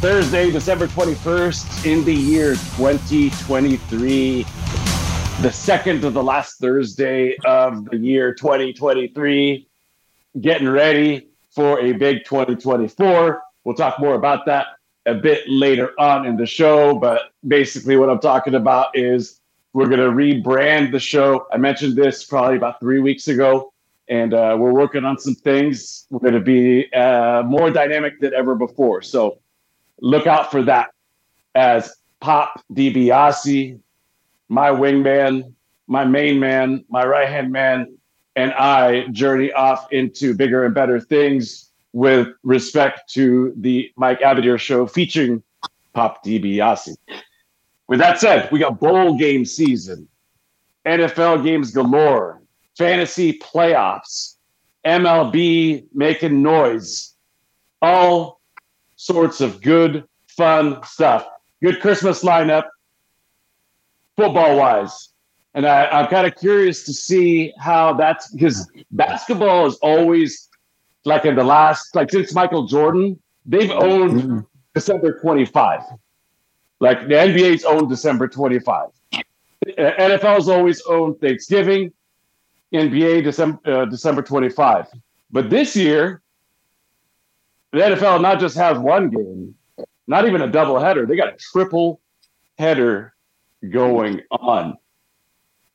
Thursday, December 21st, in the year 2023, the second to the last Thursday of the year 2023. Getting ready for a big 2024. We'll talk more about that a bit later on in the show, but basically, what I'm talking about is we're going to rebrand the show. I mentioned this probably about three weeks ago, and uh, we're working on some things. We're going to be uh, more dynamic than ever before. So, look out for that as Pop DiBiase, my wingman, my main man, my right hand man, and I journey off into bigger and better things with respect to the Mike Abadir show featuring Pop DiBiase. With that said, we got bowl game season, NFL games galore, fantasy playoffs, MLB making noise, all sorts of good, fun stuff. Good Christmas lineup, football wise. And I, I'm kind of curious to see how that's because basketball is always like in the last, like since Michael Jordan, they've owned mm-hmm. December 25. Like the NBA's owned December 25. NFL's always owned Thanksgiving, NBA December uh, December 25. But this year, the NFL not just has one game, not even a double header. They got a triple header going on.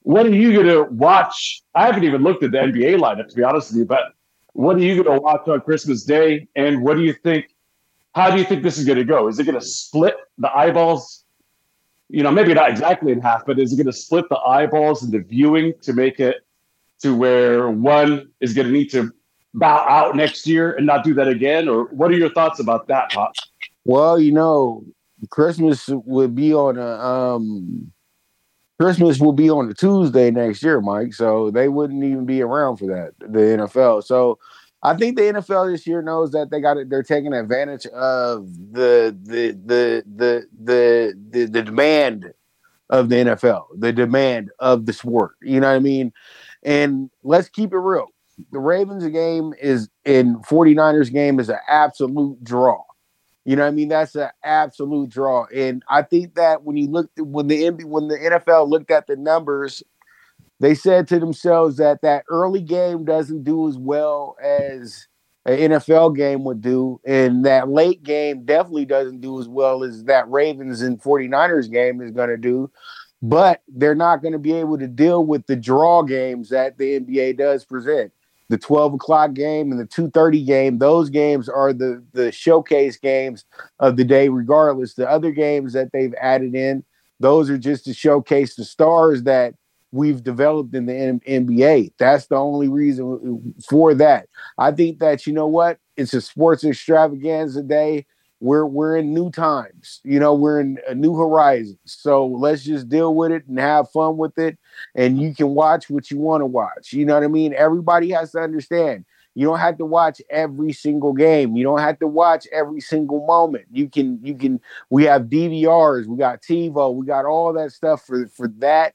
What are you going to watch? I haven't even looked at the NBA lineup to be honest with you, but what are you going to watch on Christmas Day? And what do you think? How do you think this is going to go? Is it going to split the eyeballs? You know, maybe not exactly in half, but is it going to split the eyeballs and the viewing to make it to where one is going to need to bow out next year and not do that again? Or what are your thoughts about that, Pop? Well, you know, Christmas would be on a um Christmas will be on a Tuesday next year, Mike. So they wouldn't even be around for that, the NFL. So I think the NFL this year knows that they got it. They're taking advantage of the the the the the the, the demand of the NFL, the demand of the sport. You know what I mean? And let's keep it real the Ravens game is in 49ers game is an absolute draw. You know I mean? That's an absolute draw. And I think that when you look when the when the NFL looked at the numbers, they said to themselves that that early game doesn't do as well as an NFL game would do, and that late game definitely doesn't do as well as that Ravens and 49ers game is going to do but they're not going to be able to deal with the draw games that the NBA does present the 12 o'clock game and the 2.30 game those games are the the showcase games of the day regardless. The other games that they've added in those are just to showcase the stars that we've developed in the nba that's the only reason uh, for that. I think that you know what? It's a sports extravaganza day we're we're in new times. You know, we're in a new horizons. So let's just deal with it and have fun with it. And you can watch what you want to watch. You know what I mean? Everybody has to understand. You don't have to watch every single game. You don't have to watch every single moment. You can you can we have DVRs, we got TiVo, we got all that stuff for for that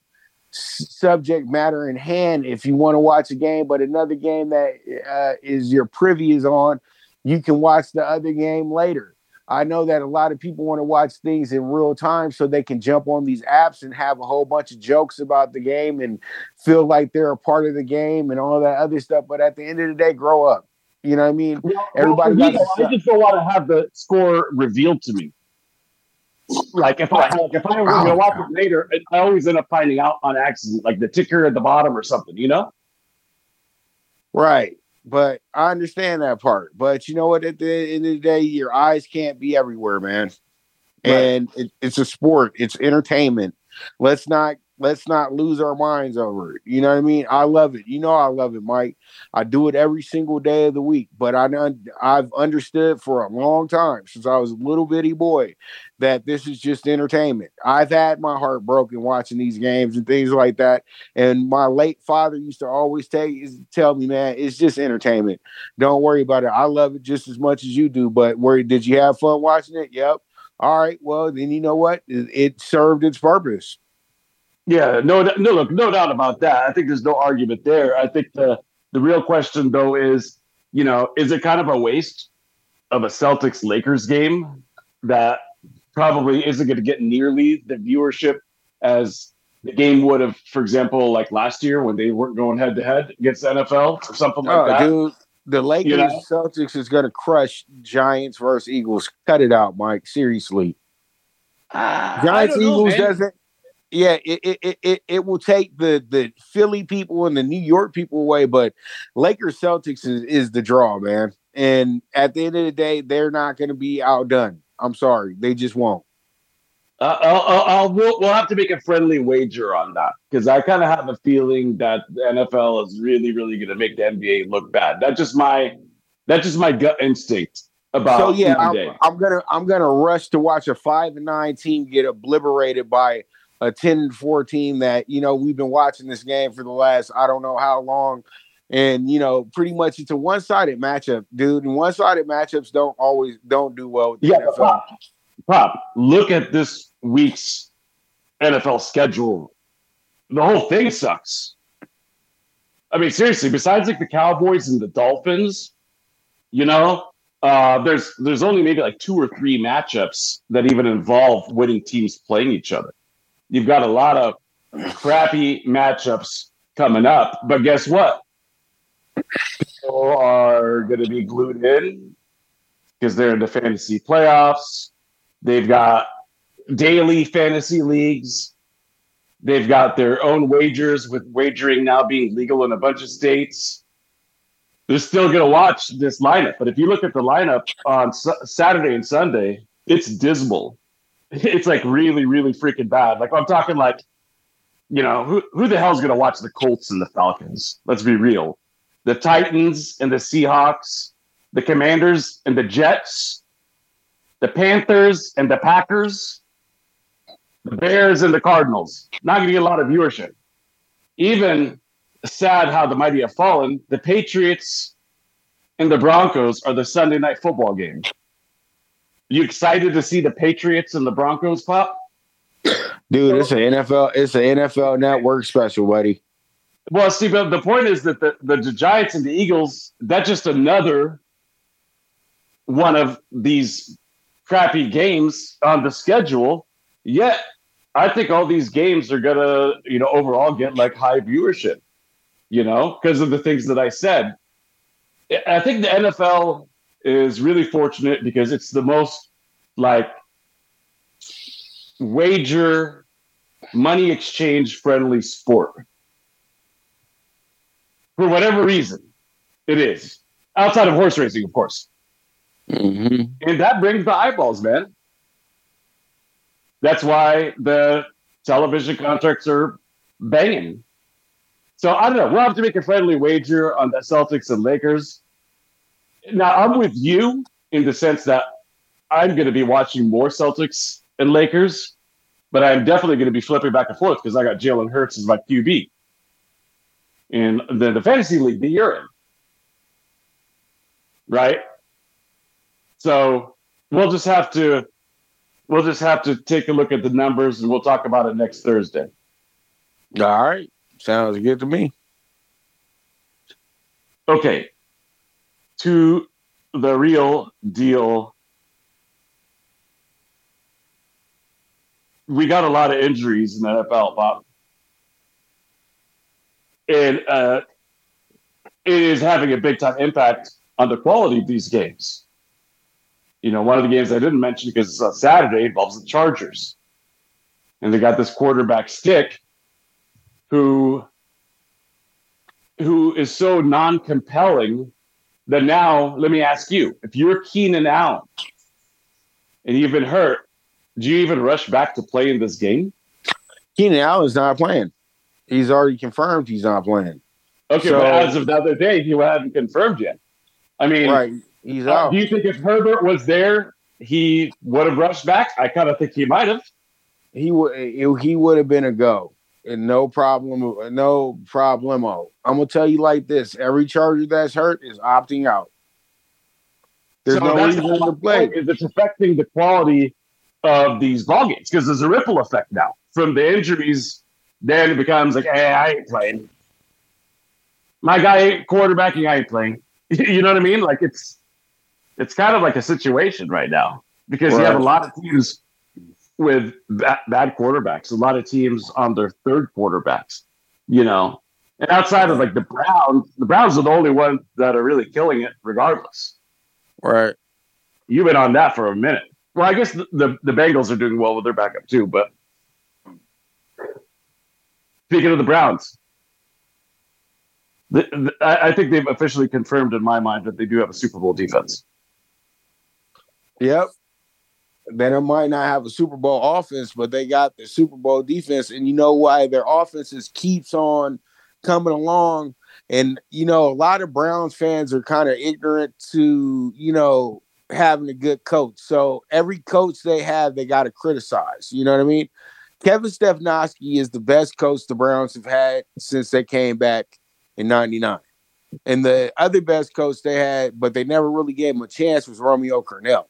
subject matter in hand if you want to watch a game but another game that uh, is your privy is on you can watch the other game later I know that a lot of people want to watch things in real time so they can jump on these apps and have a whole bunch of jokes about the game and feel like they're a part of the game and all that other stuff. But at the end of the day, grow up. You know what I mean? Well, Everybody. Well, I just don't want to have the score revealed to me. Like if I like if I were to watch it later, I always end up finding out on accident, like the ticker at the bottom or something. You know? Right. But I understand that part. But you know what? At the end of the day, your eyes can't be everywhere, man. Right. And it, it's a sport. It's entertainment. Let's not let's not lose our minds over it. You know what I mean? I love it. You know I love it, Mike. I do it every single day of the week, but I I've understood for a long time since I was a little bitty boy that this is just entertainment. I've had my heart broken watching these games and things like that. And my late father used to always tell, tell me, man, it's just entertainment. Don't worry about it. I love it just as much as you do. But where did you have fun watching it? Yep. All right. Well, then you know what? It, it served its purpose. Yeah, no, no, look, no doubt about that. I think there's no argument there. I think the the real question though is, you know, is it kind of a waste of a Celtics Lakers game that probably isn't going to get nearly the viewership as the game would have, for example, like last year when they weren't going head to head against NFL or something like oh, that. Dude, the Lakers you know? Celtics is going to crush Giants versus Eagles. Cut it out, Mike. Seriously. Uh, Giants Eagles doesn't. Yeah, it, it it it will take the the Philly people and the New York people away, but Lakers Celtics is, is the draw, man. And at the end of the day, they're not going to be outdone. I'm sorry, they just won't. Uh, I'll, I'll, I'll we'll, we'll, have to make a friendly wager on that because I kind of have a feeling that the NFL is really, really going to make the NBA look bad. That's just my that's just my gut instinct about. So yeah, I'm, I'm, gonna I'm gonna rush to watch a five and nine team get obliterated by a 10 and 4 team that you know we've been watching this game for the last I don't know how long. And you know, pretty much it's a one-sided matchup, dude. And one-sided matchups don't always don't do well. yeah, NFL. Pop, look at this week's NFL schedule. The whole thing sucks. I mean, seriously, besides like the Cowboys and the Dolphins, you know, uh, there's there's only maybe like two or three matchups that even involve winning teams playing each other. You've got a lot of crappy matchups coming up, but guess what? People are going to be glued in because they're in the fantasy playoffs. They've got daily fantasy leagues. They've got their own wagers, with wagering now being legal in a bunch of states. They're still going to watch this lineup. But if you look at the lineup on Saturday and Sunday, it's dismal. It's like really, really freaking bad. Like I'm talking like, you know, who, who the hell's going to watch the Colts and the Falcons? Let's be real. The Titans and the Seahawks, the Commanders and the Jets, the Panthers and the Packers, the Bears and the Cardinals. Not to get a lot of viewership. Even sad how the mighty have fallen, the Patriots and the Broncos are the Sunday night football game. You excited to see the Patriots and the Broncos pop? Dude, it's an NFL. It's an NFL Network special, buddy. Well, see, but the point is that the, the Giants and the Eagles, that's just another one of these crappy games on the schedule. Yet, I think all these games are gonna, you know, overall get like high viewership. You know, because of the things that I said. I think the NFL is really fortunate because it's the most like wager money exchange friendly sport. For whatever reason, it is outside of horse racing, of course. Mm-hmm. And that brings the eyeballs, man. That's why the television contracts are banging. So I don't know. We'll have to make a friendly wager on the Celtics and Lakers. Now I'm with you in the sense that I'm going to be watching more Celtics and Lakers, but I'm definitely going to be flipping back and forth because I got Jalen Hurts as my QB in the, the fantasy league that you're in. Right? So we'll just have to we'll just have to take a look at the numbers and we'll talk about it next Thursday. All right. Sounds good to me. Okay. To the real deal. We got a lot of injuries in the NFL, Bob. And uh, it is having a big time impact on the quality of these games. You know, one of the games I didn't mention because it's on Saturday involves the Chargers. And they got this quarterback stick who who is so non-compelling that now let me ask you, if you're Keenan Allen and you've been hurt, do you even rush back to play in this game? Keenan Allen's not playing. He's already confirmed he's not playing. Okay, so, but as of the other day, he hadn't confirmed yet. I mean, right? He's uh, out. Do you think if Herbert was there, he would have rushed back? I kind of think he might have. He would. He would have been a go, no problem. No problemo. I'm gonna tell you like this: every Charger that's hurt is opting out. There's so no reason to play. Is it's affecting the quality of these ball games because there's a ripple effect now from the injuries. Then it becomes like, hey, I ain't playing. My guy ain't quarterbacking. I ain't playing. you know what I mean? Like it's it's kind of like a situation right now because right. you have a lot of teams with bad, bad quarterbacks, a lot of teams on their third quarterbacks. You know, and outside of like the Browns, the Browns are the only ones that are really killing it, regardless. Right. You've been on that for a minute. Well, I guess the, the, the Bengals are doing well with their backup too, but speaking of the Browns, the, the, I, I think they've officially confirmed in my mind that they do have a Super Bowl defense. Yep. Then it might not have a Super Bowl offense, but they got the Super Bowl defense. And you know why their offenses keeps on coming along and you know, a lot of Browns fans are kind of ignorant to, you know, having a good coach. So every coach they have, they got to criticize. You know what I mean? Kevin Stefanski is the best coach the Browns have had since they came back in 99. And the other best coach they had, but they never really gave him a chance, was Romeo Crennel.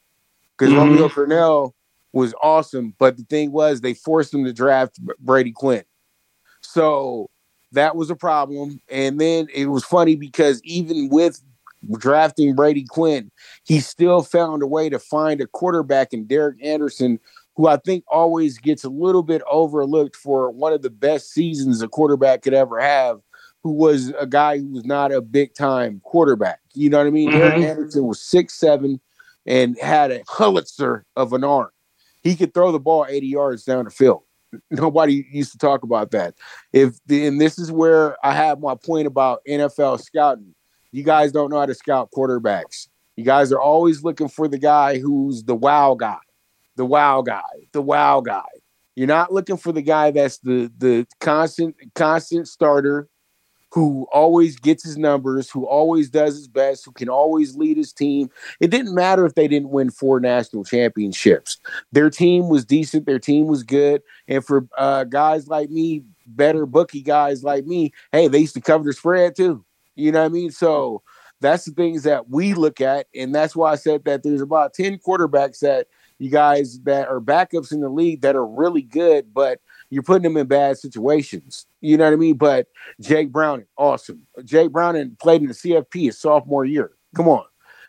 Because mm-hmm. Romeo Crennel was awesome. But the thing was, they forced him to draft Brady Quinn. So that was a problem. And then it was funny because even with drafting Brady Quinn, he still found a way to find a quarterback in Derek Anderson, who I think always gets a little bit overlooked for one of the best seasons a quarterback could ever have, who was a guy who was not a big time quarterback. You know what I mean? Mm-hmm. Derek Anderson was six seven and had a Pulitzer of an arm. He could throw the ball 80 yards down the field. Nobody used to talk about that. If the, and this is where I have my point about NFL scouting. You guys don't know how to scout quarterbacks. You guys are always looking for the guy who's the wow guy, the wow guy, the wow guy. You're not looking for the guy that's the the constant constant starter who always gets his numbers, who always does his best, who can always lead his team. It didn't matter if they didn't win four national championships. Their team was decent, their team was good. And for uh, guys like me, better bookie guys like me, hey, they used to cover the spread too. You know what I mean? So that's the things that we look at. And that's why I said that there's about 10 quarterbacks that you guys that are backups in the league that are really good, but you're putting them in bad situations. You know what I mean? But Jake Browning, awesome. Jake Browning played in the CFP his sophomore year. Come on.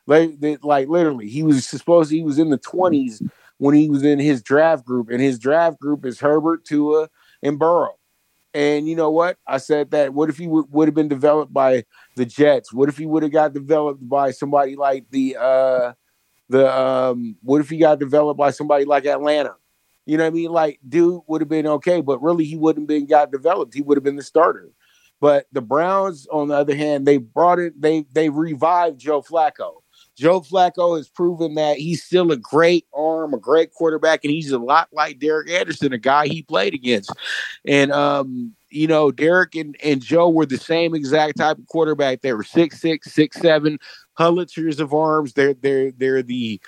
Like, like literally, he was supposed to, he was in the 20s when he was in his draft group, and his draft group is Herbert, Tua, and Burrow. And you know what? I said that. What if he w- would have been developed by the Jets? What if he would have got developed by somebody like the uh the um? What if he got developed by somebody like Atlanta? You know what I mean? Like, dude would have been okay, but really he wouldn't have been got developed. He would have been the starter. But the Browns, on the other hand, they brought it, they they revived Joe Flacco. Joe Flacco has proven that he's still a great arm, a great quarterback, and he's a lot like Derek Anderson, a guy he played against. And um, you know, Derek and, and Joe were the same exact type of quarterback. They were six six, six seven, Pulitzers of arms. They're they're they're the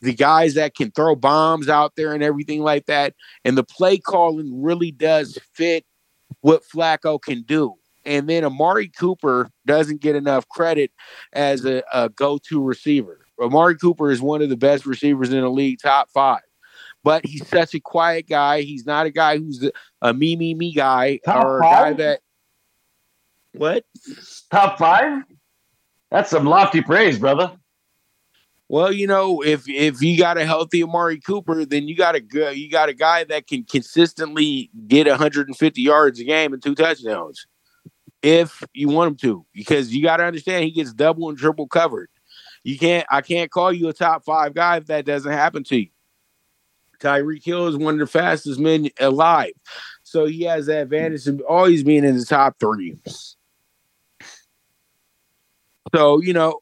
the guys that can throw bombs out there and everything like that. And the play calling really does fit what Flacco can do. And then Amari Cooper doesn't get enough credit as a, a go to receiver. Amari Cooper is one of the best receivers in the league, top five. But he's such a quiet guy. He's not a guy who's a me, me, me guy top or a five? guy that. What? Top five? That's some lofty praise, brother. Well, you know, if if you got a healthy Amari Cooper, then you got a you got a guy that can consistently get 150 yards a game and two touchdowns. If you want him to, because you got to understand he gets double and triple covered. You can't I can't call you a top five guy if that doesn't happen to you. Tyreek Hill is one of the fastest men alive. So he has that advantage of always being in the top three. So, you know,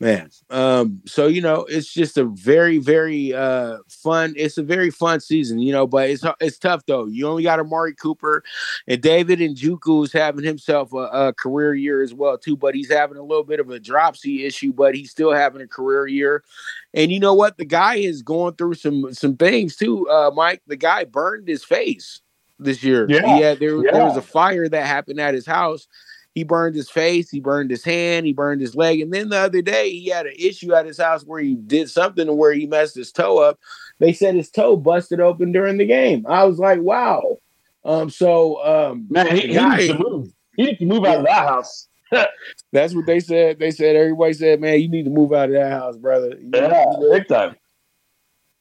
man. Um, so you know, it's just a very, very uh fun. It's a very fun season, you know. But it's it's tough though. You only got Amari Cooper, and David Njoku is having himself a, a, career year as well too. But he's having a little bit of a dropsy issue, but he's still having a career year. And you know what? The guy is going through some some things too, uh, Mike. The guy burned his face this year. Yeah, yeah there, yeah. there was a fire that happened at his house he burned his face, he burned his hand, he burned his leg. And then the other day, he had an issue at his house where he did something where he messed his toe up. They said his toe busted open during the game. I was like, wow. Um, so um, man, he, he needs to move. He needs to move out of that house. that's what they said. They said everybody said, man, you need to move out of that house, brother. You yeah, know, big time.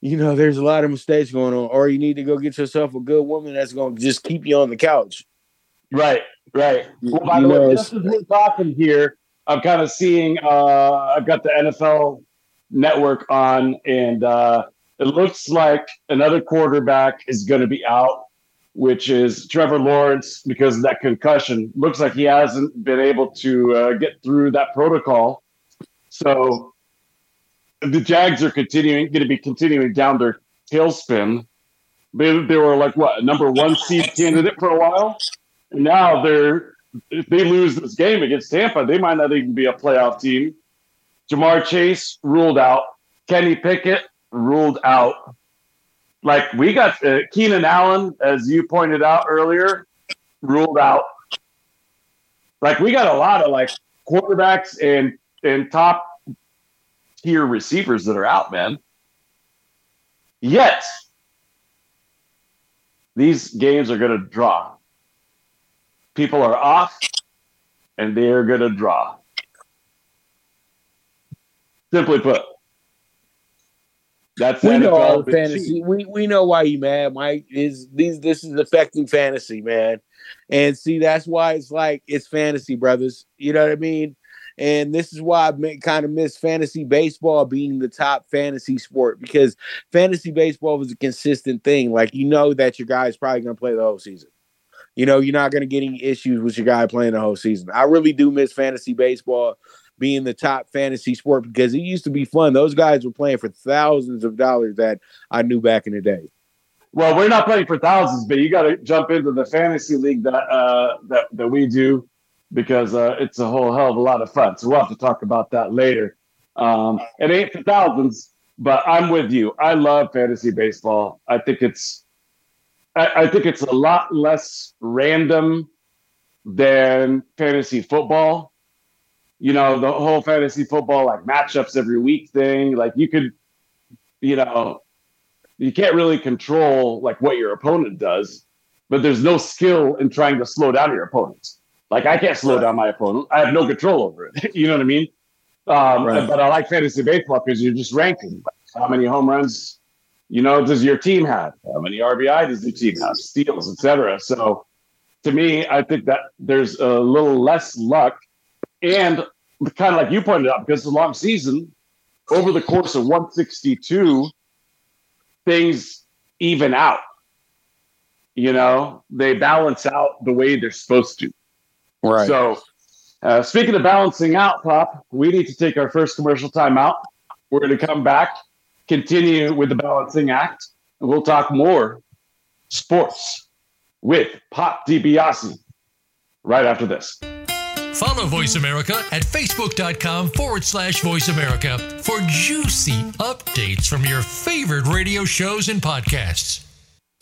You know, there's a lot of mistakes going on, or you need to go get yourself a good woman that's going to just keep you on the couch. Right, right. Well, by the way, just as we're talking here, I'm kind of seeing. Uh, I've got the NFL Network on, and uh, it looks like another quarterback is going to be out, which is Trevor Lawrence because of that concussion. Looks like he hasn't been able to uh, get through that protocol. So the Jags are continuing going to be continuing down their tailspin. They, they were like what number one seed candidate for a while now they're if they lose this game against Tampa, they might not even be a playoff team. Ja'Marr Chase ruled out. Kenny Pickett ruled out. Like we got uh, Keenan Allen, as you pointed out earlier, ruled out. Like we got a lot of like quarterbacks and and top tier receivers that are out, man. Yet these games are going to draw people are off and they're going to draw. Simply put, that's we know all the fantasy. We we know why you mad, Mike. Is these this is affecting fantasy, man. And see, that's why it's like it's fantasy, brothers. You know what I mean? And this is why I kind of miss fantasy baseball being the top fantasy sport because fantasy baseball was a consistent thing. Like you know that your guy's probably going to play the whole season. You know, you're not going to get any issues with your guy playing the whole season. I really do miss fantasy baseball being the top fantasy sport because it used to be fun. Those guys were playing for thousands of dollars that I knew back in the day. Well, we're not playing for thousands, but you got to jump into the fantasy league that uh, that that we do because uh, it's a whole hell of a lot of fun. So we'll have to talk about that later. Um, it ain't for thousands, but I'm with you. I love fantasy baseball. I think it's I, I think it's a lot less random than fantasy football. You know, the whole fantasy football like matchups every week thing. Like you could, you know, you can't really control like what your opponent does, but there's no skill in trying to slow down your opponent. Like I can't slow down my opponent. I have no control over it. you know what I mean? Um, right. But I like fantasy baseball because you're just ranking how many home runs you know, does your team have? How many RBI does your team have? Steals, etc. So to me, I think that there's a little less luck and kind of like you pointed out, because it's a long season, over the course of 162, things even out. You know, they balance out the way they're supposed to. Right. So, uh, speaking of balancing out, Pop, we need to take our first commercial time out. We're going to come back continue with the balancing act, and we'll talk more sports with Pop DiBiase right after this. Follow Voice America at facebook.com forward slash voice America for juicy updates from your favorite radio shows and podcasts.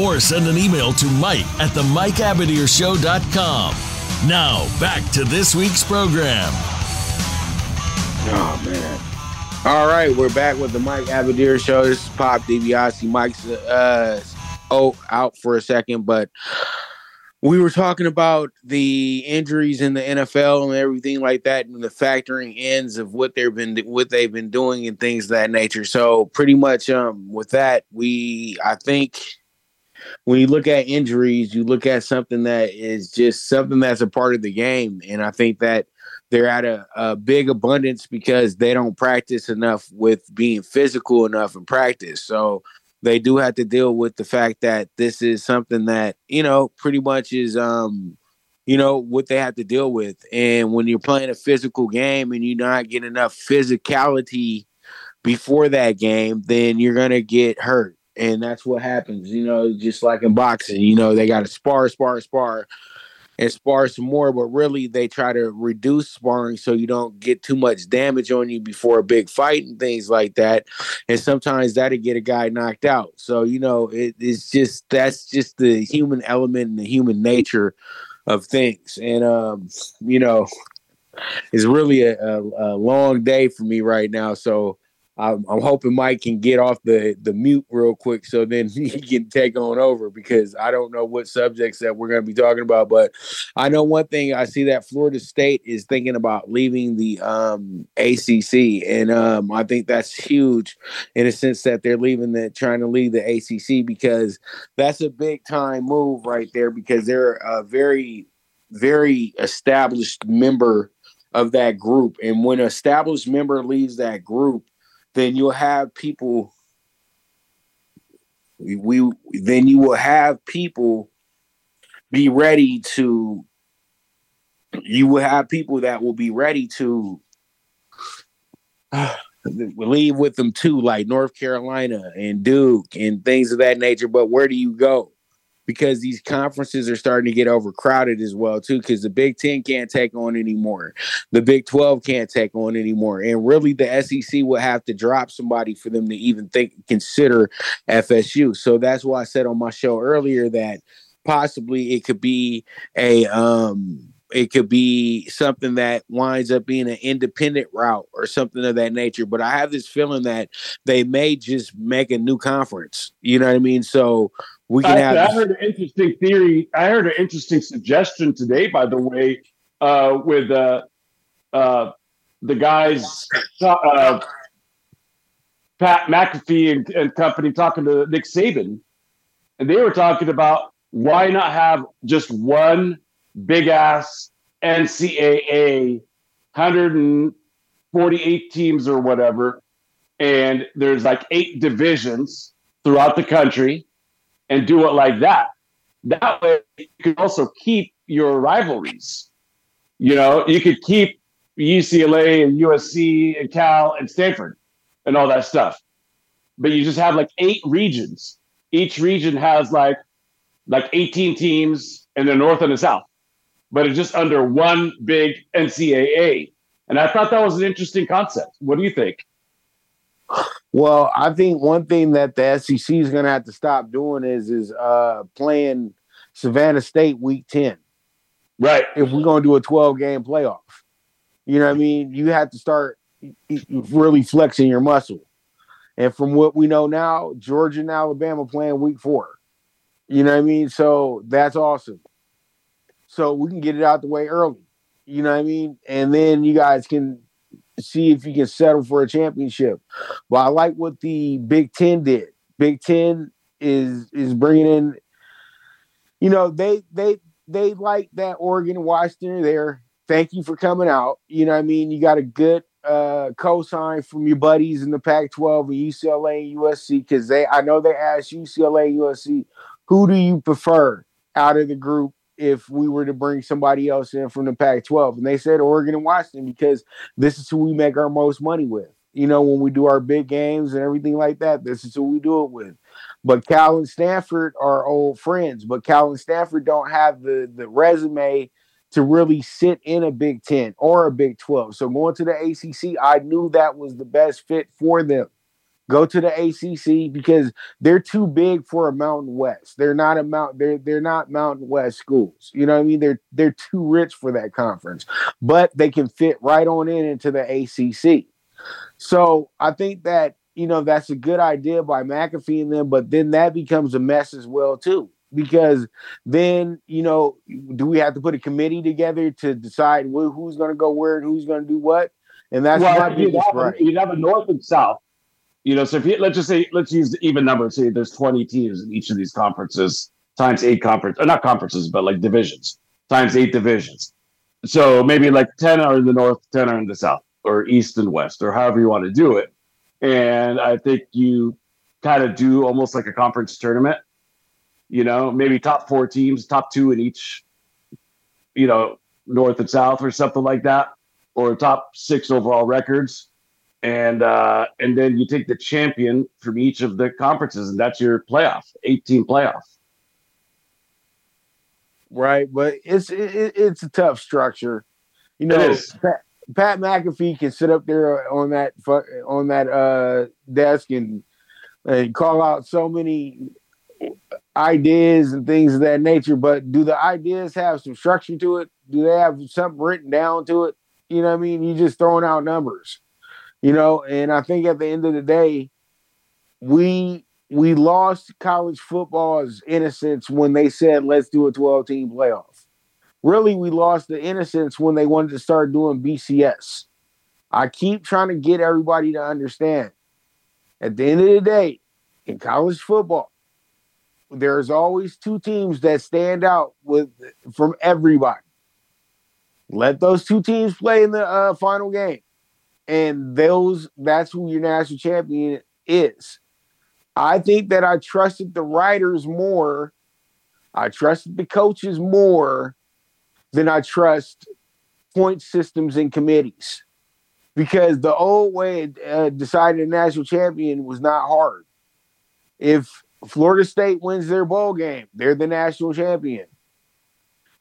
Or send an email to Mike at the MikeAbadirShow.com. Now, back to this week's program. Oh, man. All right, we're back with the Mike Abadir Show. This is Pop DiBiase. Mike's uh, oh, out for a second, but we were talking about the injuries in the NFL and everything like that, and the factoring ends of what they've been what they've been doing and things of that nature. So pretty much, um, with that, we I think when you look at injuries, you look at something that is just something that's a part of the game, and I think that they're at a, a big abundance because they don't practice enough with being physical enough in practice. So they do have to deal with the fact that this is something that you know pretty much is um you know what they have to deal with. And when you're playing a physical game and you're not getting enough physicality before that game then you're gonna get hurt and that's what happens you know just like in boxing you know they got to spar spar spar and spar some more, but really they try to reduce sparring so you don't get too much damage on you before a big fight and things like that. And sometimes that'll get a guy knocked out. So, you know, it, it's just that's just the human element and the human nature of things. And um, you know, it's really a, a, a long day for me right now. So I'm, I'm, hoping Mike can get off the the mute real quick so then he can take on over because I don't know what subjects that we're going to be talking about. But I know one thing: I see that Florida State is thinking about leaving the um, ACC, and um, I think that's huge in a sense that they're leaving the trying to leave the ACC because that's a big time move right there because they're a very very established member of that group, and when an established member leaves that group then you'll have people we, then you will have people be ready to you will have people that will be ready to uh, leave with them too like north carolina and duke and things of that nature. But where do you go because these conferences are starting to get overcrowded as well too because the big 10 can't take on anymore the big 12 can't take on anymore and really the sec will have to drop somebody for them to even think consider fsu so that's why i said on my show earlier that possibly it could be a um it could be something that winds up being an independent route or something of that nature. But I have this feeling that they may just make a new conference. You know what I mean? So we can I, have. I heard an interesting theory. I heard an interesting suggestion today, by the way, uh, with uh, uh, the guys, uh, Pat McAfee and, and company talking to Nick Saban, and they were talking about why not have just one big ass NCAA, 148 teams or whatever, and there's like eight divisions throughout the country and do it like that. That way, you can also keep your rivalries. You know, you could keep UCLA and USC and Cal and Stanford and all that stuff. But you just have like eight regions. Each region has like like 18 teams in the north and the south, but it's just under one big NCAA. And I thought that was an interesting concept. What do you think? Well, I think one thing that the SEC is going to have to stop doing is is uh, playing Savannah State Week Ten. Right. If we're gonna do a 12 game playoff, you know what I mean. You have to start really flexing your muscle. And from what we know now, Georgia and Alabama playing week four. You know what I mean? So that's awesome. So we can get it out the way early. You know what I mean? And then you guys can see if you can settle for a championship. But I like what the Big Ten did. Big Ten is is bringing in. You know they they they like that Oregon Washington there. Thank you for coming out. You know I mean? You got a good uh cosign from your buddies in the Pac-12 and UCLA and USC because they I know they asked UCLA USC who do you prefer out of the group if we were to bring somebody else in from the Pac-12 and they said Oregon and Washington because this is who we make our most money with. You know when we do our big games and everything like that, this is who we do it with. But Cal and Stanford are old friends, but Cal and Stanford don't have the the resume to really sit in a Big 10 or a Big 12. So going to the ACC, I knew that was the best fit for them. Go to the ACC because they're too big for a Mountain West. They're not a mount. They're they're not Mountain West schools. You know what I mean? They're they're too rich for that conference, but they can fit right on in into the ACC. So I think that you know that's a good idea by McAfee and them, but then that becomes a mess as well too because then you know do we have to put a committee together to decide wh- who's going to go where and who's going to do what and that's well, my biggest right. you'd have a north and south. You know, so if you let's just say let's use even numbers. Say there's 20 teams in each of these conferences times eight conference, or not conferences, but like divisions times eight divisions. So maybe like 10 are in the north, 10 are in the south, or east and west, or however you want to do it. And I think you kind of do almost like a conference tournament you know, maybe top four teams, top two in each, you know, north and south or something like that, or top six overall records. And uh, and then you take the champion from each of the conferences, and that's your playoff, 18 playoff. right but it's it, it's a tough structure. You know It is. Pat, Pat McAfee can sit up there on that on that uh desk and and call out so many ideas and things of that nature but do the ideas have some structure to it? Do they have something written down to it? You know what i mean? You're just throwing out numbers you know and i think at the end of the day we we lost college football's innocence when they said let's do a 12 team playoff. Really we lost the innocence when they wanted to start doing bcs i keep trying to get everybody to understand at the end of the day in college football there's always two teams that stand out with from everybody. Let those two teams play in the uh, final game and those that's who your national champion is I think that I trusted the writers more. I trusted the coaches more than I trust point systems and committees. Because the old way uh, deciding a national champion was not hard. If Florida State wins their bowl game, they're the national champion.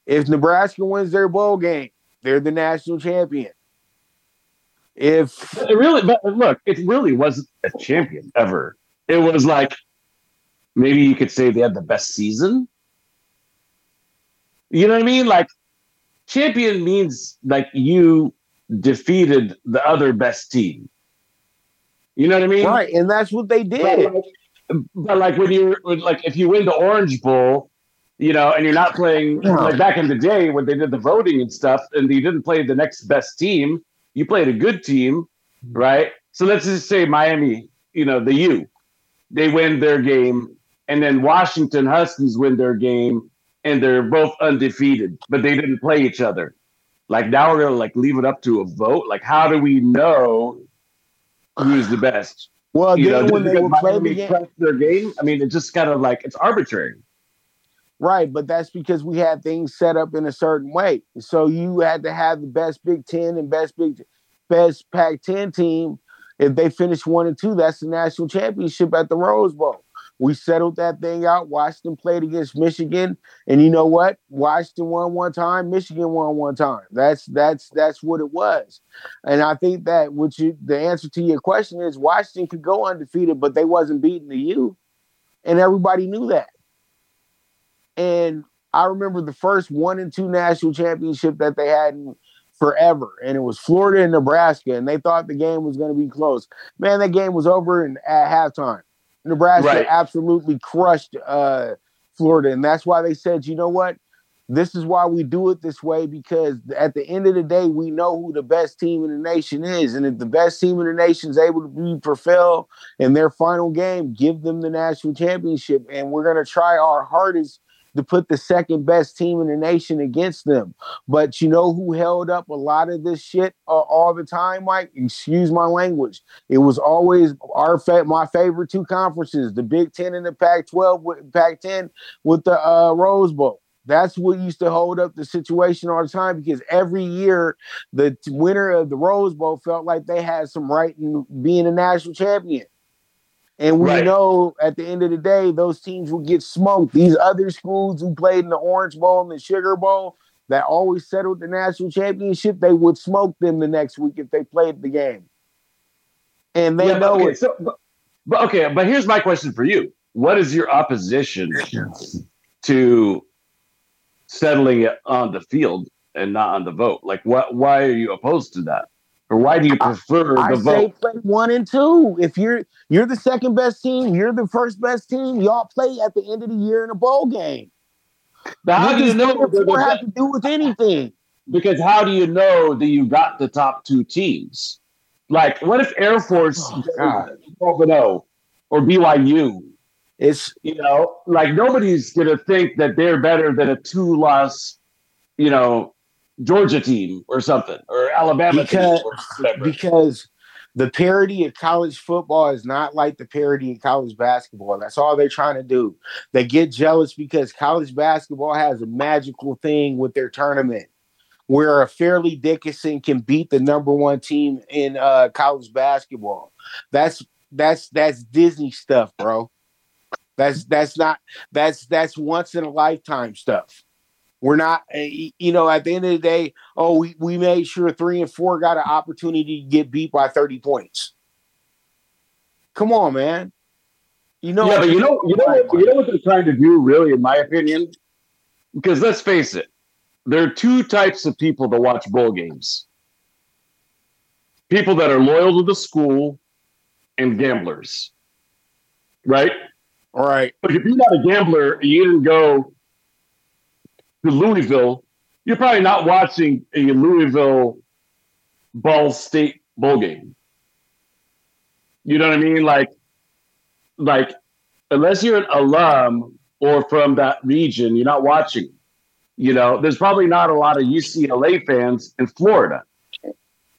If Nebraska wins their bowl game, they're the national champion. If It really, but look, it really wasn't a champion ever. It was like maybe you could say they had the best season. You know what I mean? Like champion means like you defeated the other best team. You know what I mean? right, and that's what they But did. like, but like when you're like if you win the Orange Bowl, you know, and you're not playing like back in the day when they did the voting and stuff, and you didn't play the next best team, you played a good team, mm-hmm. right? So let's just say Miami, you know, the U, they win their game, and then Washington Huskies win their game, and they're both undefeated, but they didn't play each other. Like now we're gonna like leave it up to a vote. Like how do we know who's the best? Well, you know, when they play the game, their game. I mean, it's just kind of like it's arbitrary. Right, but that's because we had things set up in a certain way. So you had to have the best Big Ten and best Big best Pac-10 team. If they finish one and two, that's the national championship at the Rose Bowl. We settled that thing out. Washington played against Michigan, and you know what? Washington won one time, Michigan won one time. That's that's that's what it was. And I think that what you the answer to your question is Washington could go undefeated, but they wasn't beating the U, and everybody knew that. And I remember the first one and two national championship that they had in forever, and it was Florida and Nebraska, and they thought the game was going to be close. Man, that game was over in, at halftime. Nebraska Right. absolutely crushed uh, Florida, and that's why they said, you know what? This is why we do it this way because at the end of the day, we know who the best team in the nation is, and if the best team in the nation is able to be prevail in their final game, give them the national championship, and we're going to try our hardest to put the second best team in the nation against them. But you know who held up a lot of this shit uh, all the time, Mike? Excuse my language. It was always our fa- my favorite two conferences, the Big Ten and the Pac-12 with Pac-10 with the uh, Rose Bowl. That's what used to hold up the situation all the time because every year the winner of the Rose Bowl felt like they had some right in being a national champion. And we Right. know at the end of the day, those teams will get smoked. These other schools who played in the Orange Bowl and the Sugar Bowl that always settled the national championship, they would smoke them the next week if they played the game. And they Yeah, know okay, it. so, but, but okay, but here's my question for you: What is your opposition to settling it on the field and not on the vote? Like, what? Why are you opposed to that, or why do you prefer I the say vote? play one and two. If you're you're the second best team, you're the first best team. Y'all play at the end of the year in a bowl game. Now, how do you know? four have to do with anything? Because how do you know that you got the top two teams? Like, what if Air Force Oh, God. twelve and zero or BYU? It's You know, like nobody's gonna think that they're better than a two-loss, you know, Georgia team or something or Alabama Because- team or whatever. because the parity of college football is not like the parity of college basketball. That's all they're trying to do. They get jealous because college basketball has a magical thing with their tournament where a Fairleigh Dickinson can beat the number one team in uh, college basketball. That's that's that's Disney stuff, bro. That's that's not that's that's once in a lifetime stuff. We're not, uh, you know, at the end of the day, oh, we, we made sure three and four got an opportunity to get beat by 30 points. Come on, man. You know, yeah, but you know, you know, what, you know what they're trying to do, really, in my opinion. Because let's face it, there are two types of people that watch bowl games: people that are loyal to the school, and gamblers. Right? all right. But if you're not a gambler, you didn't go to Louisville, you're probably not watching a Louisville Ball State bowl game. You know what I mean? Like, like unless you're an alum or from that region, you're not watching. You know, there's probably not a lot of UCLA fans in Florida.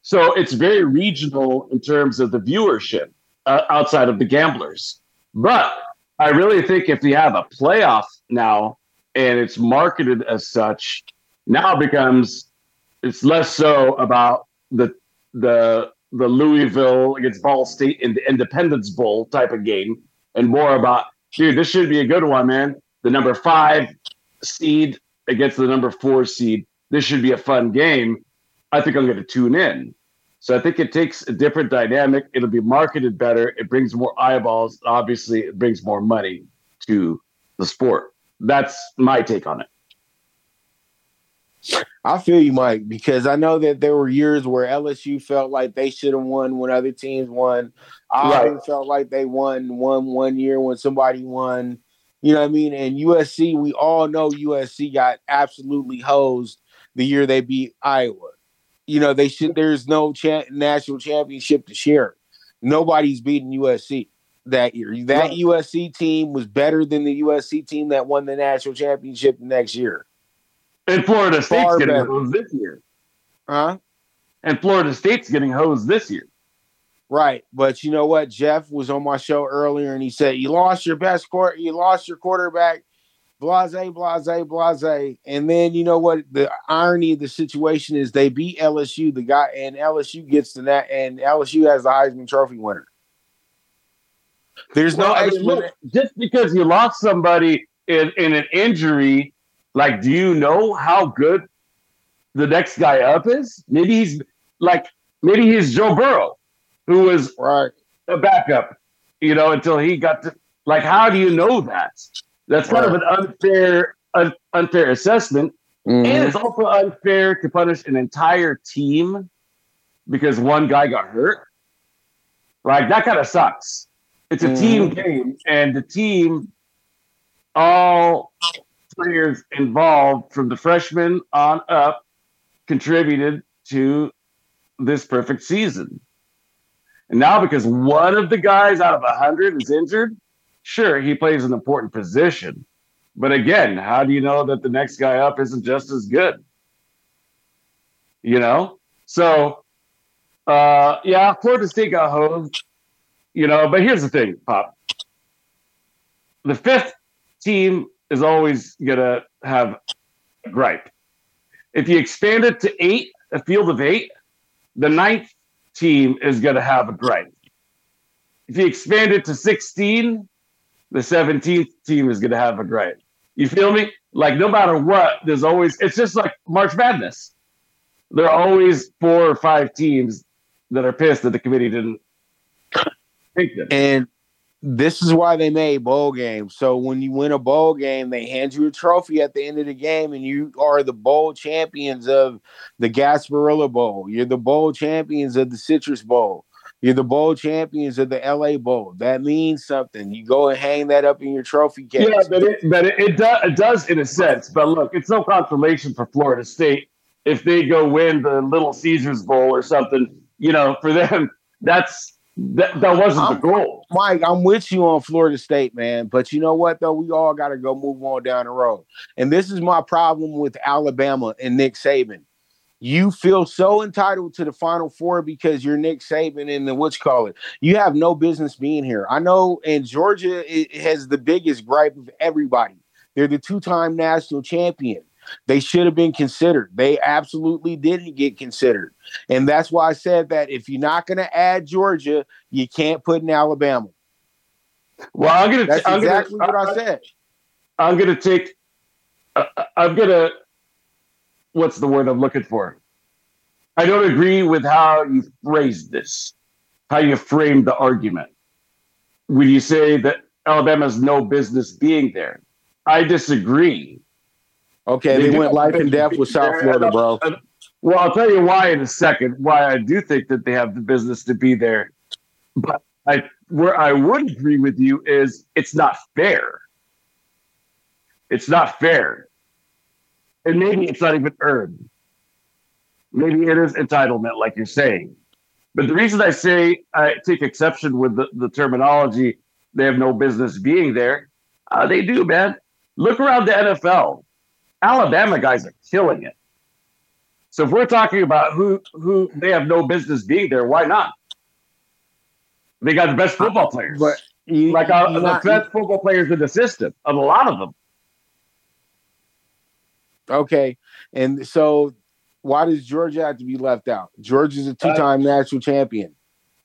So it's very regional in terms of the viewership uh, outside of the gamblers. But I really think if you have a playoff now and it's marketed as such, now becomes it's less so about the the the Louisville against Ball State in the Independence Bowl type of game, and more about dude, this should be a good one, man. The number five seed against the number four seed. This should be a fun game. I think I'm going to tune in. So I think it takes a different dynamic. It'll be marketed better. It brings more eyeballs. Obviously, it brings more money to the sport. That's my take on it. I feel you, Mike, because I know that there were years where LSU felt like they should have won when other teams won. I Right. felt like they won one one year when somebody won. You know what I mean? And USC, we all know USC got absolutely hosed the year they beat Iowa. You know, they should. There's no cha- national championship to share. Nobody's beating USC that year. That Right. USC team was better than the USC team that won the national championship the next year. And Florida State's Far getting better. hosed this year. Huh? And Florida State's getting hosed this year. Right, but you know what? Jeff was on my show earlier, and he said you lost your best quarter, you lost your quarterback, blase, blase, blase, and then you know what? The irony of the situation is they beat LSU, the guy, and LSU gets to that, and LSU has the Heisman Trophy winner. There's no Well, I mean, explanation. look, just because you lost somebody in, in an injury, like, do you know how good the next guy up is? Maybe he's like, maybe he's Joe Burrow, who was Right. a backup, you know, until he got to, like, how do you know that? That's kind of an unfair un- unfair assessment, Mhm. and it's also unfair to punish an entire team because one guy got hurt. Like That kind of sucks. It's a team game, and the team, all players involved from the freshman on up, contributed to this perfect season. And now, because one of the guys out of a hundred is injured, sure, he plays an important position. But again, how do you know that the next guy up isn't just as good? You know? So, uh, yeah, Florida State got hosed, you know, but here's the thing, Pop. The fifth team is always to have a gripe. If you expand it to eight, a field of eight, the ninth team is to have a gripe. If you expand it to 16, the 17th team is to have a gripe. You feel me? Like, no matter what, there's always, it's just like March Madness. There are always four or five teams that are pissed that the committee didn't. And this is why they made bowl games. So when you win a bowl game, they hand you a trophy at the end of the game, and you are the bowl champions of the Gasparilla Bowl. You're the bowl champions of the Citrus Bowl. You're the bowl champions of the LA Bowl. That means something. You go and hang that up in your trophy case. Yeah, but it, but it, it, does, it does in a sense. But look, it's no consolation for Florida State if they go win the Little Caesars Bowl or something. You know, for them, that's that, that wasn't the goal. Mike, I'm with you on Florida State, man. But you know what, though? We all got to go move on down the road. And this is my problem with Alabama and Nick Saban. You feel so entitled to the Final Four because you're Nick Saban and the what's call it. You have no business being here. I know, and Georgia it has the biggest gripe of everybody. They're the two-time national champion. They should have been considered. They absolutely didn't get considered. And that's why I said that if you're not going to add Georgia, you can't put in Alabama. Well, I'm gonna. That's I'm exactly gonna, what I said. I'm gonna take. Uh, I'm gonna. What's the word I'm looking for? I don't agree with how you phrased this, how you framed the argument. When you say that Alabama has no business being there, I disagree. Okay, they, do went life and death with South. Florida, bro. Well, I'll tell you why in a second. Why I do think that they have the business to be there, but I where I would agree with you is it's not fair. It's not fair, and maybe it's not even earned. Maybe it is entitlement, like you're saying. But the reason I say I take exception with the, the terminology, they have no business being there. Uh, they do, man. Look around the NFL. Alabama guys are killing it. So if we're talking about who who they have no business being there, why not? They got the best uh, football players, But you, like our, the not- best football players in the system, and a lot of them. okay, and so why does Georgia have to be left out? Georgia's a uh, two-time national champion,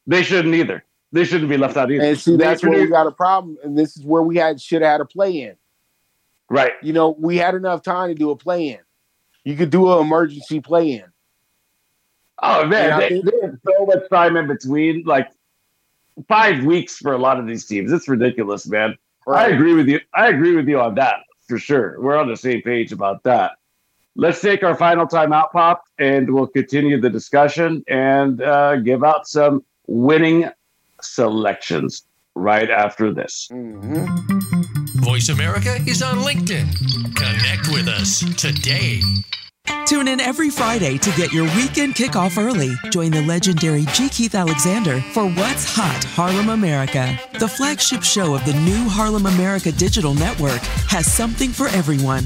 They shouldn't either. They shouldn't be left out either. and see that's where we got a problem. And this is where we had should have had a play-in. Right. You know, we had enough time to do a play-in. You could do an emergency play-in. Oh man, they, have so much time in between, like five weeks for a lot of these teams. It's ridiculous, man. I agree with you. I agree with you on that for sure. We're on the same page about that. Let's take our final timeout, Pop, and we'll continue the discussion and uh, give out some winning selections right after this. Mhm. Voice America is on LinkedIn. Connect with us today. Tune in every Friday to get your weekend kickoff early. Join the legendary G. Keith Alexander for What's Hot Harlem America. The flagship show of the new Harlem America Digital Network has something for everyone.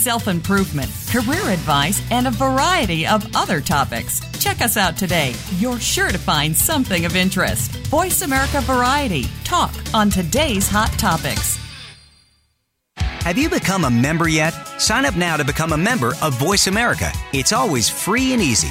self improvement, career advice, and a variety of other topics. Check us out today. You're sure to find something of interest. Voice America Variety. Talk on today's hot topics. Have you become a member yet? Sign up now to become a member of Voice America. It's always free and easy.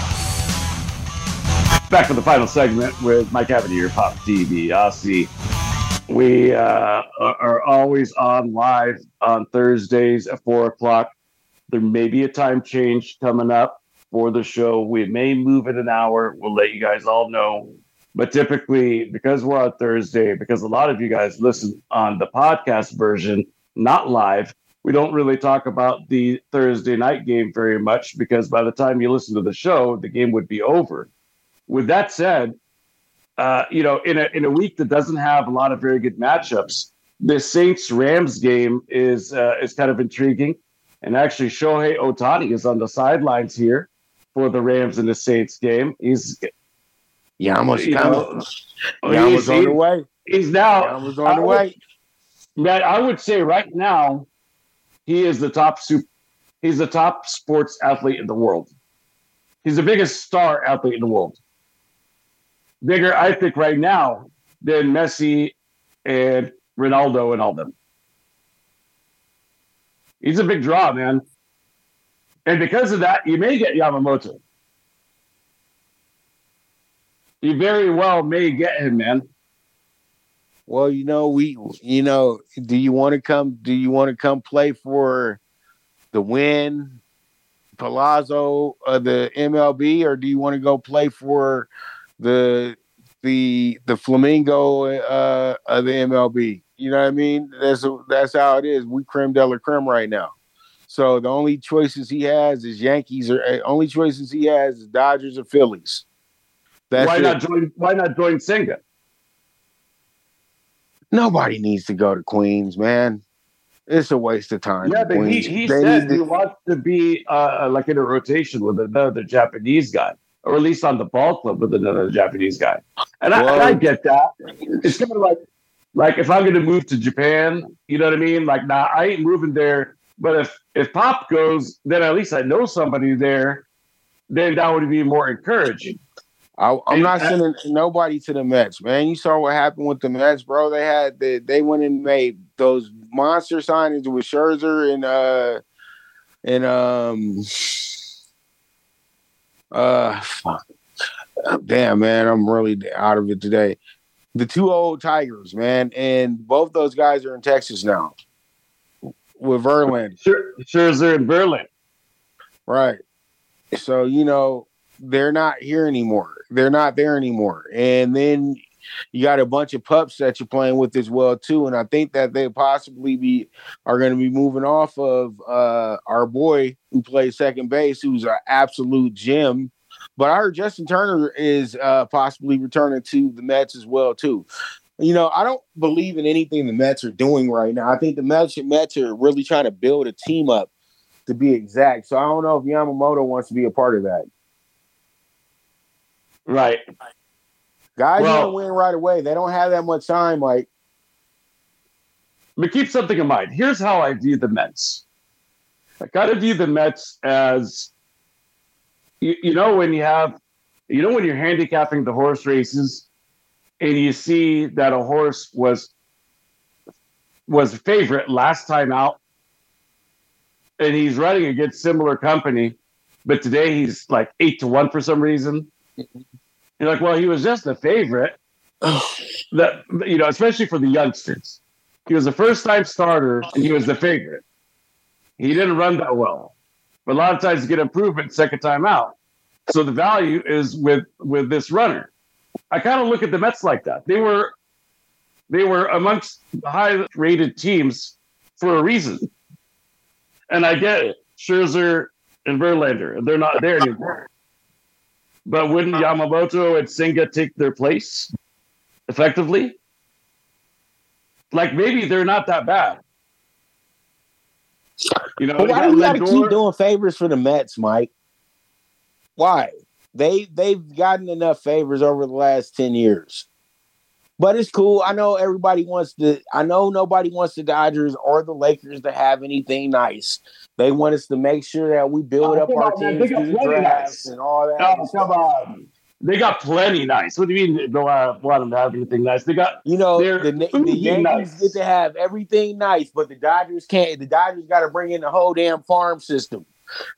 Back to the final segment with Mike Abadir, Pop TV, Aussie. We uh, are always on live on Thursdays at four o'clock. There may be a time change coming up for the show. We may move it an hour. We'll let you guys all know. But typically, because we're on Thursday, because a lot of you guys listen on the podcast version, not live, we don't really talk about the Thursday night game very much because by the time you listen to the show, the game would be over. With that said, uh, you know, in a in a week that doesn't have a lot of very good matchups, the Saints Rams game is uh, is kind of intriguing. And actually, Shohei Ohtani is on the sidelines here for the Rams and the Saints game. He's Yama's you know, Yama's on the way. He's now Yama's on the way. Man, I would say right now, he is the top super. He's the top sports athlete in the world. He's the biggest star athlete in the world. Bigger, I think, right now than Messi and Ronaldo and all them. He's a big draw, man. And because of that, you may get Yamamoto. You very well may get him, man. Well, you know, we, you know, do you want to come? Do you want to come play for the Wynn, Palazzo of the MLB, or do you want to go play for the the the Flamingo uh, of the MLB? You know what I mean? That's that's how it is. We creme de la creme right now. So the only choices he has is Yankees, or uh, only choices he has is Dodgers or Phillies. That's why it. not join? Why not join Senga? Nobody needs to go to Queens, man. It's a waste of time. Yeah, but Queens. he, he said he wants to be uh, like in a rotation with another Japanese guy, or at least on the ball club with another Japanese guy. And, I, and I get that. It's kind of like like if I'm going to move to Japan, you know what I mean? Like, nah, I ain't moving there. But if if Pop goes, then at least I know somebody there. Then that would be more encouraging. I, am not sending nobody to the Mets, man. You saw what happened with the Mets, bro. They had they, they went and made those monster signings with Scherzer and uh and um uh fuck. damn man, I'm really out of it today. The two old Tigers, man, and both those guys are in Texas now with Verlander. Scherzer and Verlander. Right. So you know they're not here anymore. They're not there anymore. And then you got a bunch of pups that you're playing with as well too. And I think that they possibly be are going to be moving off of uh, our boy who plays second base, who's an absolute gem. But I heard Justin Turner is uh, possibly returning to the Mets as well too. You know, I don't believe in anything the Mets are doing right now. I think the Mets, Mets are really trying to build a team up, to be exact. So I don't know if Yamamoto wants to be a part of that. Right. Guys well, don't win right away. They don't have that much time, like. But keep something in mind. Here's how I view the Mets. I kind of view the Mets as, you, you know, when you have, you know, when you're handicapping the horse races, and you see that a horse was was favorite last time out, and he's running against similar company, but today he's like eight to one for some reason. Mm-hmm. You're like, well, he was just a favorite. that you know, especially for the youngsters. He was a first time starter and he was the favorite. He didn't run that well. But a lot of times you get improvement second time out. So the value is with with this runner. I kind of look at the Mets like that. They were they were amongst the high rated teams for a reason. And I get it. Scherzer and Verlander, they're not there anymore. But wouldn't uh-huh. Yamamoto and Senga take their place effectively? Like maybe they're not that bad. You know, but why do we got to keep doing favors for the Mets, Mike? Why? They they've gotten enough favors over the last ten years. But it's cool. I know everybody wants to. I know nobody wants the Dodgers or the Lakers to have anything nice. They want us to make sure that we build oh, up our the drafts and all that. Oh, come on. They got plenty nice. What do you mean? Don't want them to have anything nice? They got you know the, the Yankees nice. get to have everything nice, but the Dodgers can't. The Dodgers got to bring in the whole damn farm system.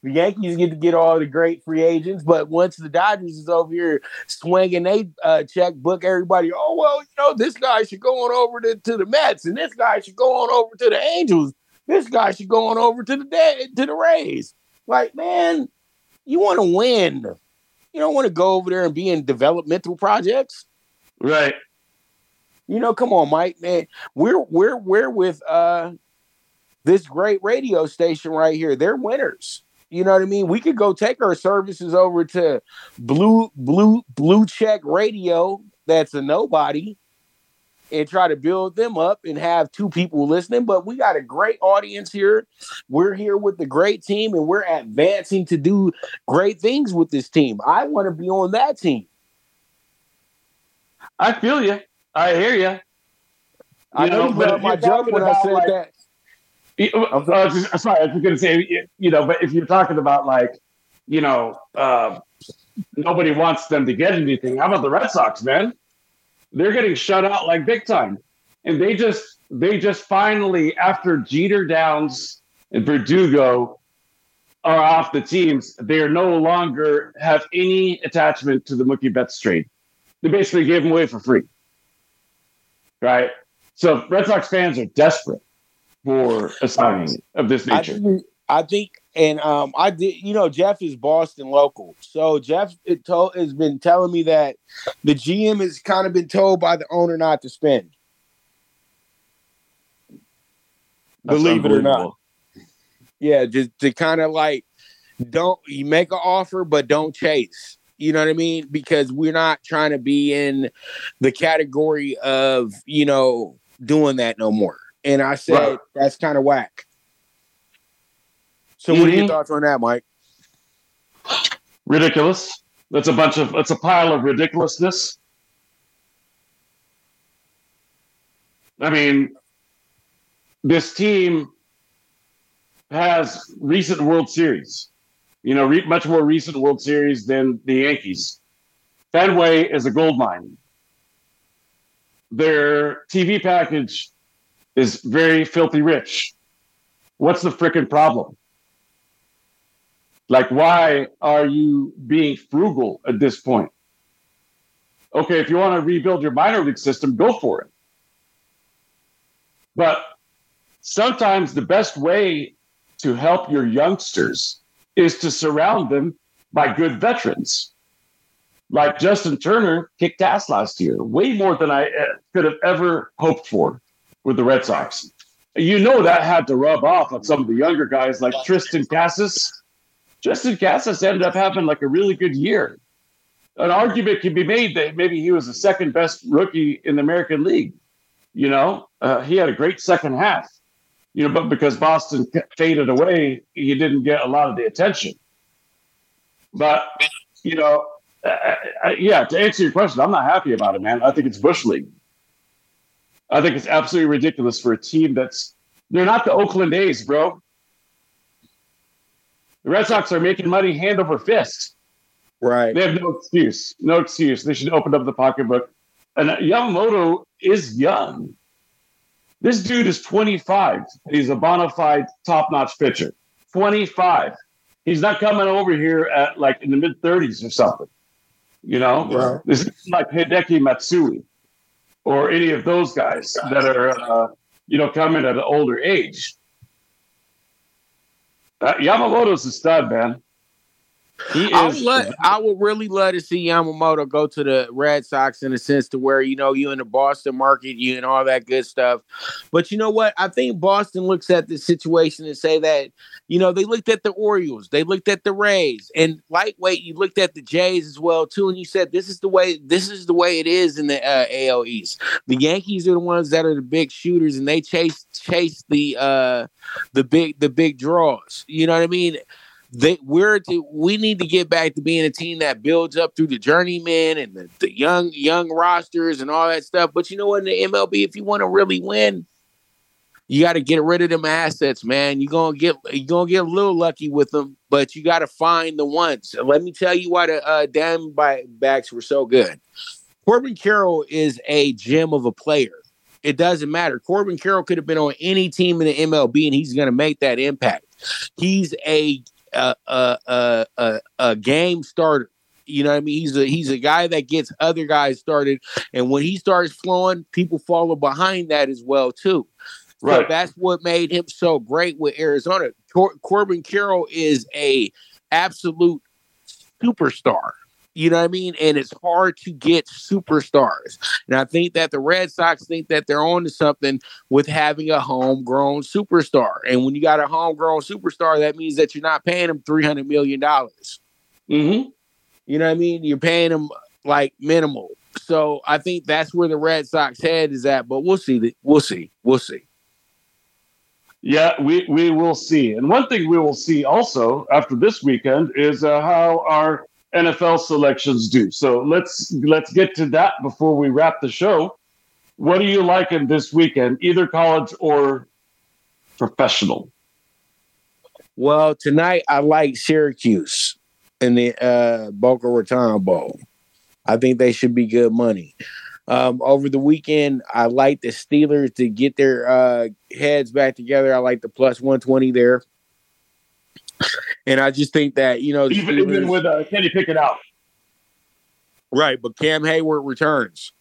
The Yankees get to get all the great free agents, but once the Dodgers is over here swinging they uh, checkbook, everybody, oh well, you know this guy should go on over to, to the Mets, and this guy should go on over to the Angels. This guy should go on over to the to the Rays. Like, man, you want to win. You don't want to go over there and be in developmental projects. Right. You know, come on, Mike, man. We're we're we're with uh this great radio station right here. They're winners. You know what I mean? We could go take our services over to Blue Blue Blue Check Radio. That's a nobody, and try to build them up and have two people listening. But we got a great audience here. We're here with the great team, and we're advancing to do great things with this team. I want to be on that team. I feel you. I hear you. I know, know my joke when I said like, that. I'm sorry, I was, just, sorry, I was going to say, you know, but if you're talking about like, you know, uh, nobody wants them to get anything. How about the Red Sox, man? They're getting shut out like big time, and they just they just finally after Jeter Downs and Verdugo are off the teams, they are no longer have any attachment to the Mookie Betts trade. They basically gave them away for free, right? So Red Sox fans are desperate for a signing of this nature. I think, I think and um, I did. You know, Jeff is Boston local, so Jeff it told, has been telling me that the GM has kind of been told by the owner not to spend. That's Believe it or not, yeah, just to kind of like don't you make an offer, but don't chase. You know what I mean? Because we're not trying to be in the category of you know doing that no more. And I said, right. that's kind of whack. So, mm-hmm. what are your mm-hmm. thoughts on that, Mike? Ridiculous. That's a bunch of, that's a pile of ridiculousness. I mean, this team has recent World Series, you know, re- much more recent World Series than the Yankees. Fenway is a gold mine. Their TV package is very filthy rich. What's the freaking problem? Like, why are you being frugal at this point? Okay, if you want to rebuild your minor league system, go for it. But sometimes the best way to help your youngsters is to surround them by good veterans. Like Justin Turner kicked ass last year, way more than I uh, could have ever hoped for with the Red Sox. You know that had to rub off on some of the younger guys like Triston Casas. Triston Casas ended up having like a really good year. An argument can be made that maybe he was the second best rookie in the American League. You know, uh, he had a great second half. You know, but because Boston faded away, he didn't get a lot of the attention. But you know, uh, uh yeah. To answer your question, I'm not happy about it, man. I think it's bush league. I think it's absolutely ridiculous for a team that's they're not the Oakland A's, bro. The Red Sox are making money hand over fist. Right. They have no excuse. No excuse. They should open up the pocketbook. And Yamamoto is young. This dude is 25. He's a bona fide top notch pitcher. 25. He's not coming over here at like in the mid 30s or something. You know, Yeah. this is like Hideki Matsui or any of those guys that are, uh, you know, coming at an older age. Uh, Yamamoto's a stud, man. He I would, love, I would really love to see Yamamoto go to the Red Sox in a sense to where you know you in the Boston market, you and all that good stuff. But you know what? I think Boston looks at the situation and say that you know they looked at the Orioles, they looked at the Rays, and lightweight you looked at the Jays as well too, and you said this is the way this is the way it is in the uh, AL East. The Yankees are the ones that are the big shooters, and they chase chase the uh the big the big draws. You know what I mean? They we're to we need to get back to being a team that builds up through the journeyman and the, the young young rosters and all that stuff. But you know what, in the MLB, if you want to really win, you got to get rid of them assets, man. You're gonna get you're gonna get a little lucky with them, but you got to find the ones. Let me tell you why the uh, Diamondbacks were so good. Corbin Carroll is a gem of a player. It doesn't matter. Corbin Carroll could have been on any team in the MLB, and he's to make that impact. He's a a a a, a, game starter. You know what I mean? He's a he's a guy that gets other guys started, and when he starts flowing, people follow behind that as well too. So Right. that's what made him so great with Arizona. Cor- Corbin Carroll is a absolute superstar. You know what I mean? And it's hard to get superstars. And I think that the Red Sox think that they're on to something with having a homegrown superstar. And when you got a homegrown superstar, that means that you're not paying them $300 million. Mm-hmm. You know what I mean? You're paying them like minimal. So I think that's where the Red Sox head is at. But we'll see. We'll see. We'll see. Yeah, we, we will see. And one thing we will see also after this weekend is uh, how our NFL selections do. So let's let's get to that before we wrap the show. What are you liking this weekend, either college or professional? Well, tonight I like Syracuse in the uh, Boca Raton Bowl. I think they should be good money. Um, over the weekend, I like the Steelers to get their uh, heads back together. I like the plus 120 there. And I just think that, you know, Even, even with uh, Kenny Pickett out. Right, but Cam Heyward returns.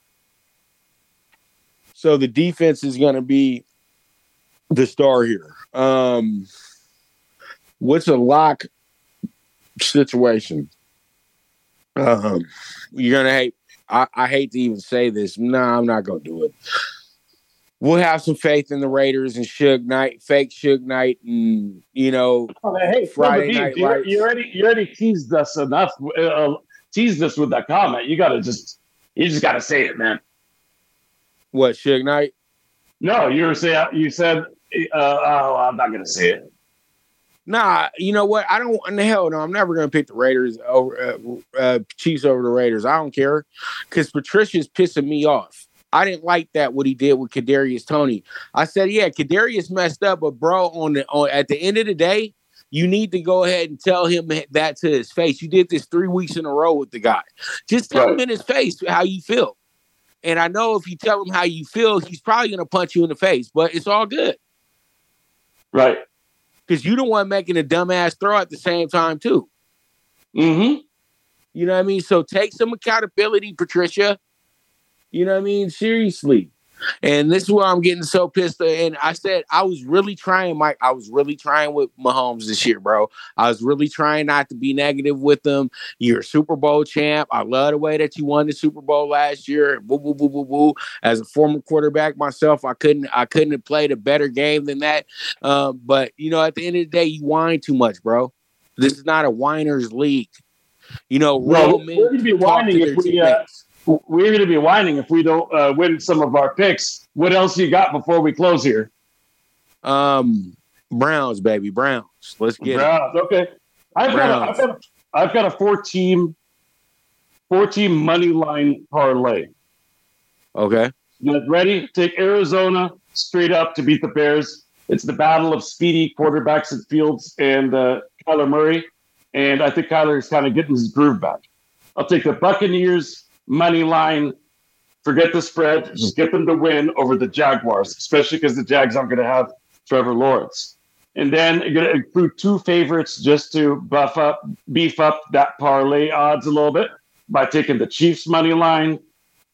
So the defense is going to be the star here. Um, what's a lock situation? Um, you're gonna hate. I, I hate to even say this. No, I'm not gonna do it. We'll have some faith in the Raiders and Suge Knight, fake Suge Knight, and you know, Oh, hey, Friday Night you, you already you already teased us enough. Uh, teased us with that comment. You got to just you just got to say it, man. what Suge Knight? No, you were saying you said. Uh, oh, I'm not gonna say it. Nah, you know what? I don't. In the hell no, I'm never gonna pick the Raiders over uh, uh, Chiefs over the Raiders. I don't care because Patricia's pissing me off. I didn't like that what he did with Kadarius Toney. I said, yeah, Kadarius messed up, but bro, on the on at the end of the day, you need to go ahead and tell him that to his face. You did this three weeks in a row with the guy. Just tell him in his face how you feel. And I know if you tell him how you feel, he's probably gonna punch you in the face, but it's all good Right. because you don't want making a dumbass throw at the same time too. Mm-hmm. You know what I mean? So take some accountability, Patricia. You know what I mean? Seriously. And this is why I'm getting so pissed. And I said I was really trying, Mike. I was really trying with Mahomes this year, bro. I was really trying not to be negative with them. You're a Super Bowl champ. I love the way that you won the Super Bowl last year. Boo, boo, boo, boo, boo. As a former quarterback myself, I couldn't I couldn't have played a better game than that. Um, but you know, at the end of the day, you whine too much, bro. This is not a whiners league. You know, Well, men we're gonna be whining if we, uh. We're going to be whining if we don't uh, win some of our picks. What else you got before we close here? Um, Browns, baby, Browns. Let's get it. Browns. Okay. I've got, a, Browns. I've, got a, I've got a four team, four team money line parlay. Okay. You ready? Take Arizona straight up to beat the Bears. It's the battle of speedy quarterbacks at Fields and uh, Kyler Murray. And I think Kyler is kind of getting his groove back. I'll take the Buccaneers money line. Forget the spread. Hmm. Just get them to win over the Jaguars, especially because the Jags aren't going to have Trevor Lawrence. And then you're going to include two favorites just to buff up, beef up that parlay odds a little bit by taking the Chiefs money line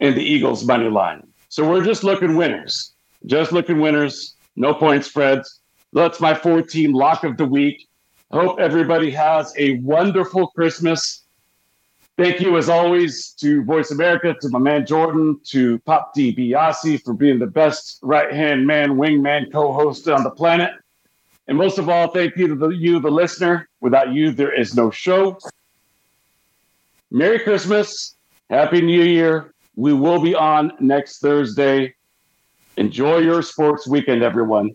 and the Eagles money line. So we're just looking winners, just looking winners, no point spreads. That's my four team lock of the week. Hope everybody has a wonderful Christmas. Thank you, as always, to Voice America, to my man Jordan, to Pop DiBiase for being the best right hand man, wingman co host on the planet. And most of all, thank you to the, you, the listener. Without you, there is no show. Merry Christmas. Happy New Year. We will be on next Thursday. Enjoy your sports weekend, everyone.